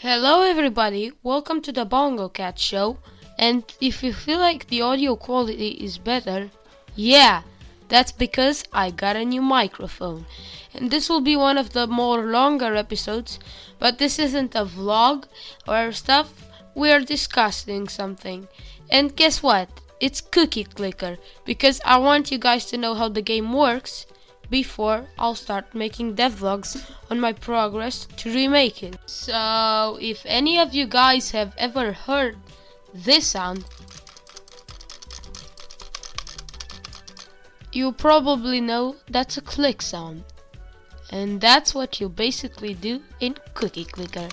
Hello, everybody. Welcome to the Bongo Cat Show. And if you feel like the audio quality is better, yeah, that's because I got a new microphone. And this will be one of the more longer episodes, but this isn't a vlog or stuff. We're discussing something. And guess what? It's Cookie Clicker because I want you guys to know how the game works before I'll start making devlogs on my progress to remake it. So, if any of you guys have ever heard this sound, you probably know that's a click sound. And that's what you basically do in Cookie Clicker.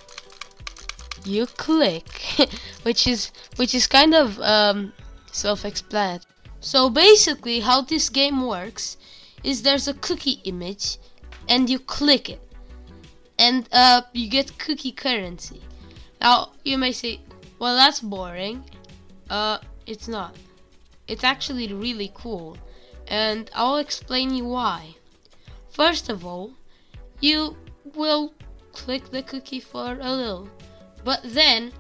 You click, which is which is kind of um, self-explanatory. So basically, how this game works is there's a cookie image and you click it and uh, you get cookie currency. Now you may say, well that's boring. Uh, it's not. It's actually really cool and I'll explain you why. First of all, you will click the cookie for a little, but then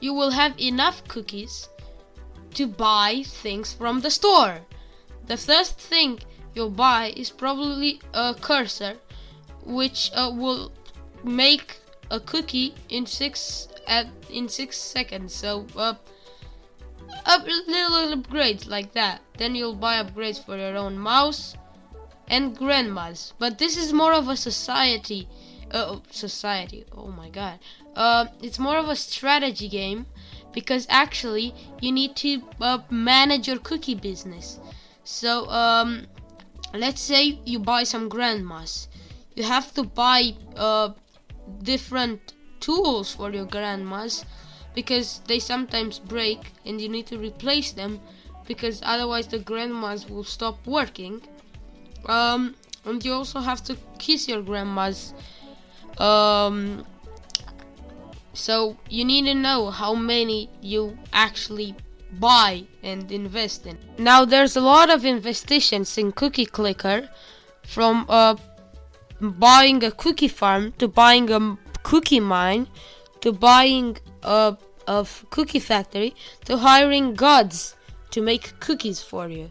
you will have enough cookies to buy things from the store. The first thing you'll buy is probably a cursor which uh, will make a cookie in six at in six seconds. So uh, up little upgrades like that. Then you'll buy upgrades for your own mouse and grandmas. But this is more of a society uh, society oh my god. Uh, it's more of a strategy game because actually you need to uh, manage your cookie business. So um, let's say you buy some grandmas. You have to buy uh, different tools for your grandmas because they sometimes break and you need to replace them because otherwise the grandmas will stop working. Um, and you also have to kiss your grandmas. Um, so you need to know how many you actually buy and invest in. Now there's a lot of investitions in Cookie Clicker from uh, buying a cookie farm to buying a cookie mine to buying a, a cookie factory to hiring gods to make cookies for you.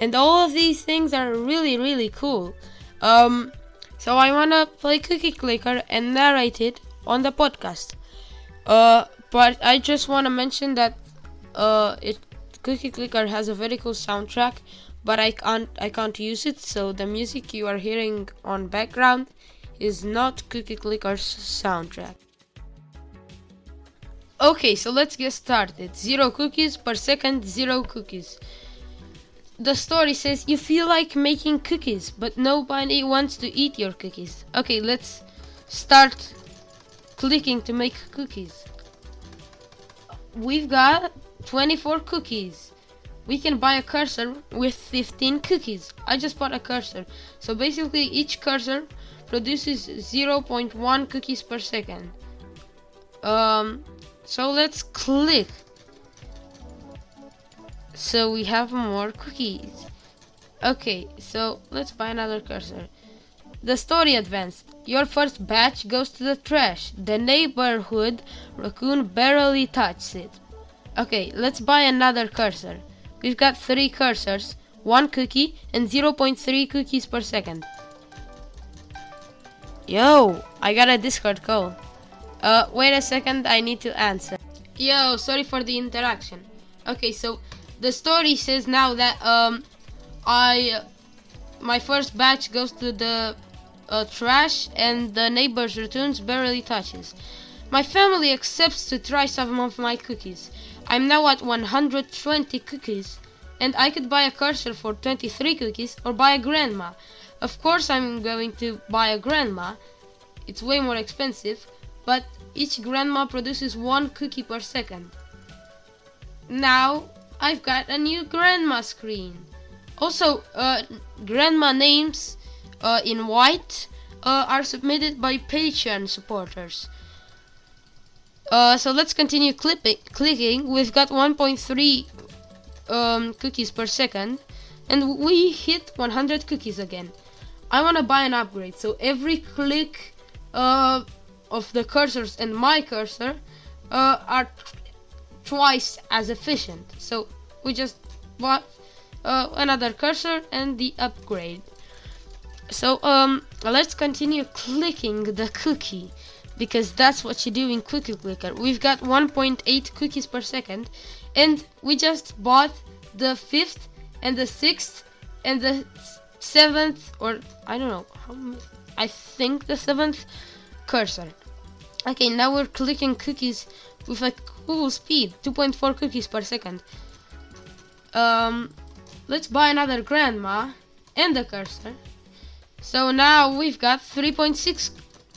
And all of these things are really really cool. Um, so I wanna play Cookie Clicker and narrate it on the podcast. Uh, but I just wanna mention that uh, it Cookie Clicker has a very cool soundtrack, but I can't I can't use it. So the music you are hearing on background is not Cookie Clicker's soundtrack. Okay, so let's get started. Zero cookies per second, zero cookies. The story says you feel like making cookies, but nobody wants to eat your cookies. Okay, let's start clicking to make cookies. We've got 24 cookies. We can buy a cursor with 15 cookies. I just bought a cursor. So basically each cursor produces 0.1 cookies per second. Um, so let's click. So we have more cookies. Okay, so let's buy another cursor. The story advanced. Your first batch goes to the trash. The neighborhood raccoon barely touches it. Okay, let's buy another cursor. We've got three cursors, one cookie, and 0.3 cookies per second. Yo, I got a Discord call. Uh, wait a second, I need to answer. Yo, sorry for the interaction. Okay, so the story says now that um, I my first batch goes to the uh, trash and the neighbor's returns barely touches. My family accepts to try some of my cookies. I'm now at 120 cookies and I could buy a cursor for 23 cookies or buy a grandma. Of course I'm going to buy a grandma. It's way more expensive, but each grandma produces one cookie per second. Now I've got a new grandma screen. Also, uh, grandma names uh, in white uh, are submitted by Patreon supporters. Uh, so let's continue clipping, clicking. We've got 1.3 um, cookies per second, and we hit 100 cookies again. I want to buy an upgrade, so every click uh, of the cursors and my cursor uh, are twice as efficient. So we just bought uh, another cursor and the upgrade. So um, let's continue clicking the cookie because that's what you do in Cookie Clicker. We've got 1.8 cookies per second and we just bought the fifth and the sixth and the seventh or I don't know I think the seventh cursor. Okay, now we're clicking cookies with a cool speed, 2.4 cookies per second. Um, let's buy another grandma and the cursor. So now we've got 3.6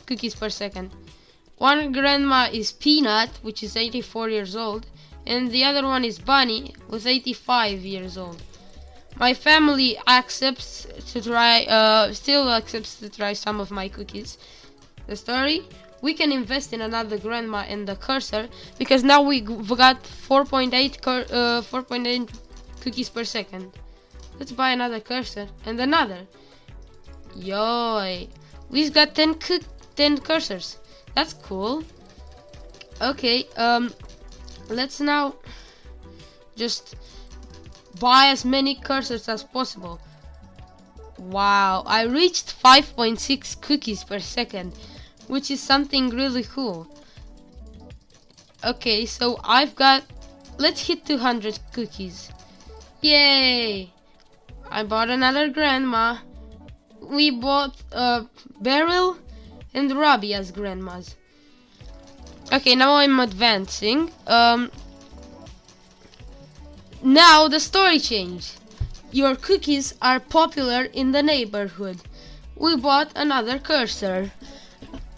cookies per second. One grandma is Peanut, which is 84 years old, and the other one is Bunny, who's 85 years old. My family accepts to try, uh, still accepts to try some of my cookies. The story? We can invest in another grandma and the cursor because now we got 4.8 uh, 4.8 cookies per second. Let's buy another cursor and another. Yoy, we've got 10 cook 10 cursors. That's cool. Okay, um, let's now just buy as many cursors as possible. Wow, I reached 5.6 cookies per second, which is something really cool. Okay, so I've got, let's hit 200 cookies. Yay! I bought another grandma. We bought a Beryl and Robbie as grandmas. Okay, now I'm advancing. Um, now the story change. Your cookies are popular in the neighborhood. We bought another cursor.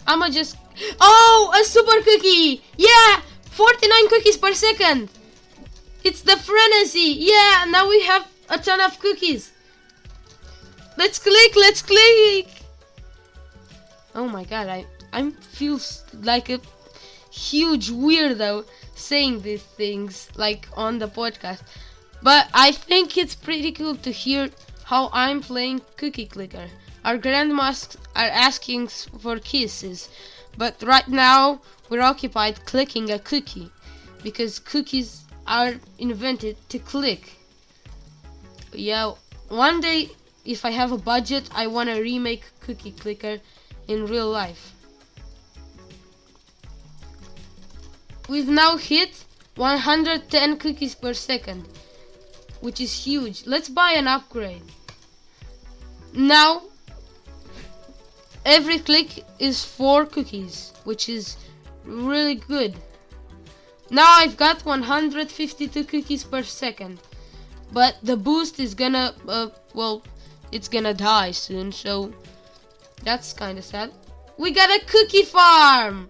I'ma just... Oh, a super cookie! Yeah! 49 cookies per second! It's the frenzy! Yeah, now we have a ton of cookies. Let's click, let's click! Oh my god, I I feel like a huge weirdo saying these things like on the podcast. But I think it's pretty cool to hear how I'm playing Cookie Clicker. Our grandmas are asking for kisses, but right now we're occupied clicking a cookie because cookies are invented to click. Yeah, one day if I have a budget, I want to remake Cookie Clicker in real life. We've now hit 110 cookies per second, which is huge. Let's buy an upgrade. Now, every click is 4 cookies, which is really good. Now I've got 152 cookies per second, but the boost is gonna, uh, well, it's gonna die soon, so that's kind of sad. We got a cookie farm!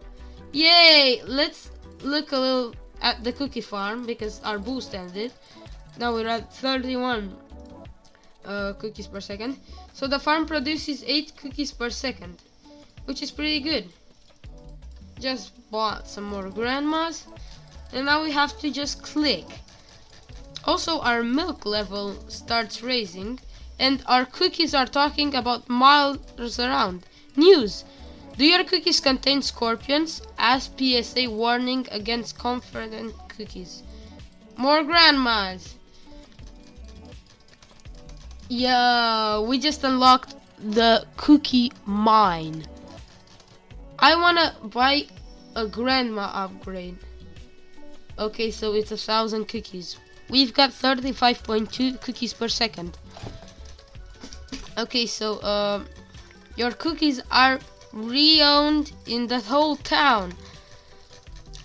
Yay! Let's look a little at the cookie farm because our boost ended. Now we're at 31 uh, cookies per second. So the farm produces 8 cookies per second, which is pretty good. Just bought some more grandmas, and now we have to just click. Also, our milk level starts raising, and our cookies are talking about miles around. News! Do your cookies contain scorpions? Ask PSA warning against confident cookies. More grandmas! Yeah, we just unlocked the cookie mine. I wanna buy a grandma upgrade. Okay, so it's a thousand cookies. We've got 35.2 cookies per second. Okay, so uh, your cookies are re-owned in the whole town.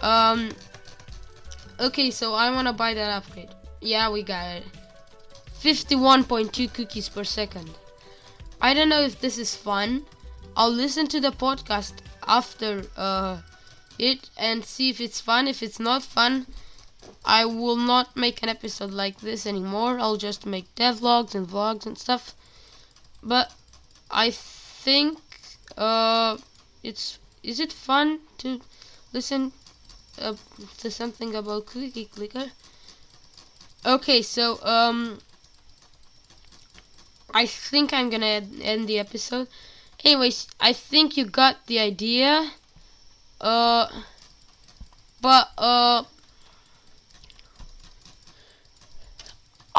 Um. Okay, so I wanna buy that upgrade. Yeah, we got it. 51.2 cookies per second. I don't know if this is fun. I'll listen to the podcast after uh, it and see if it's fun. If it's not fun, I will not make an episode like this anymore. I'll just make devlogs and vlogs and stuff but I think uh, it's is it fun to listen uh, to something about Clicky Clicker? Okay, so um, I think I'm gonna end the episode. Anyways, I think you got the idea. Uh, but uh,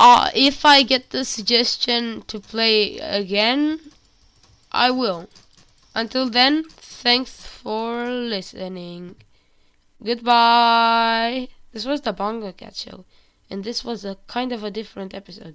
uh, if I get the suggestion to play again, I will. Until then, thanks for listening. Goodbye. This was the Bongo Cat Show, and this was a kind of a different episode.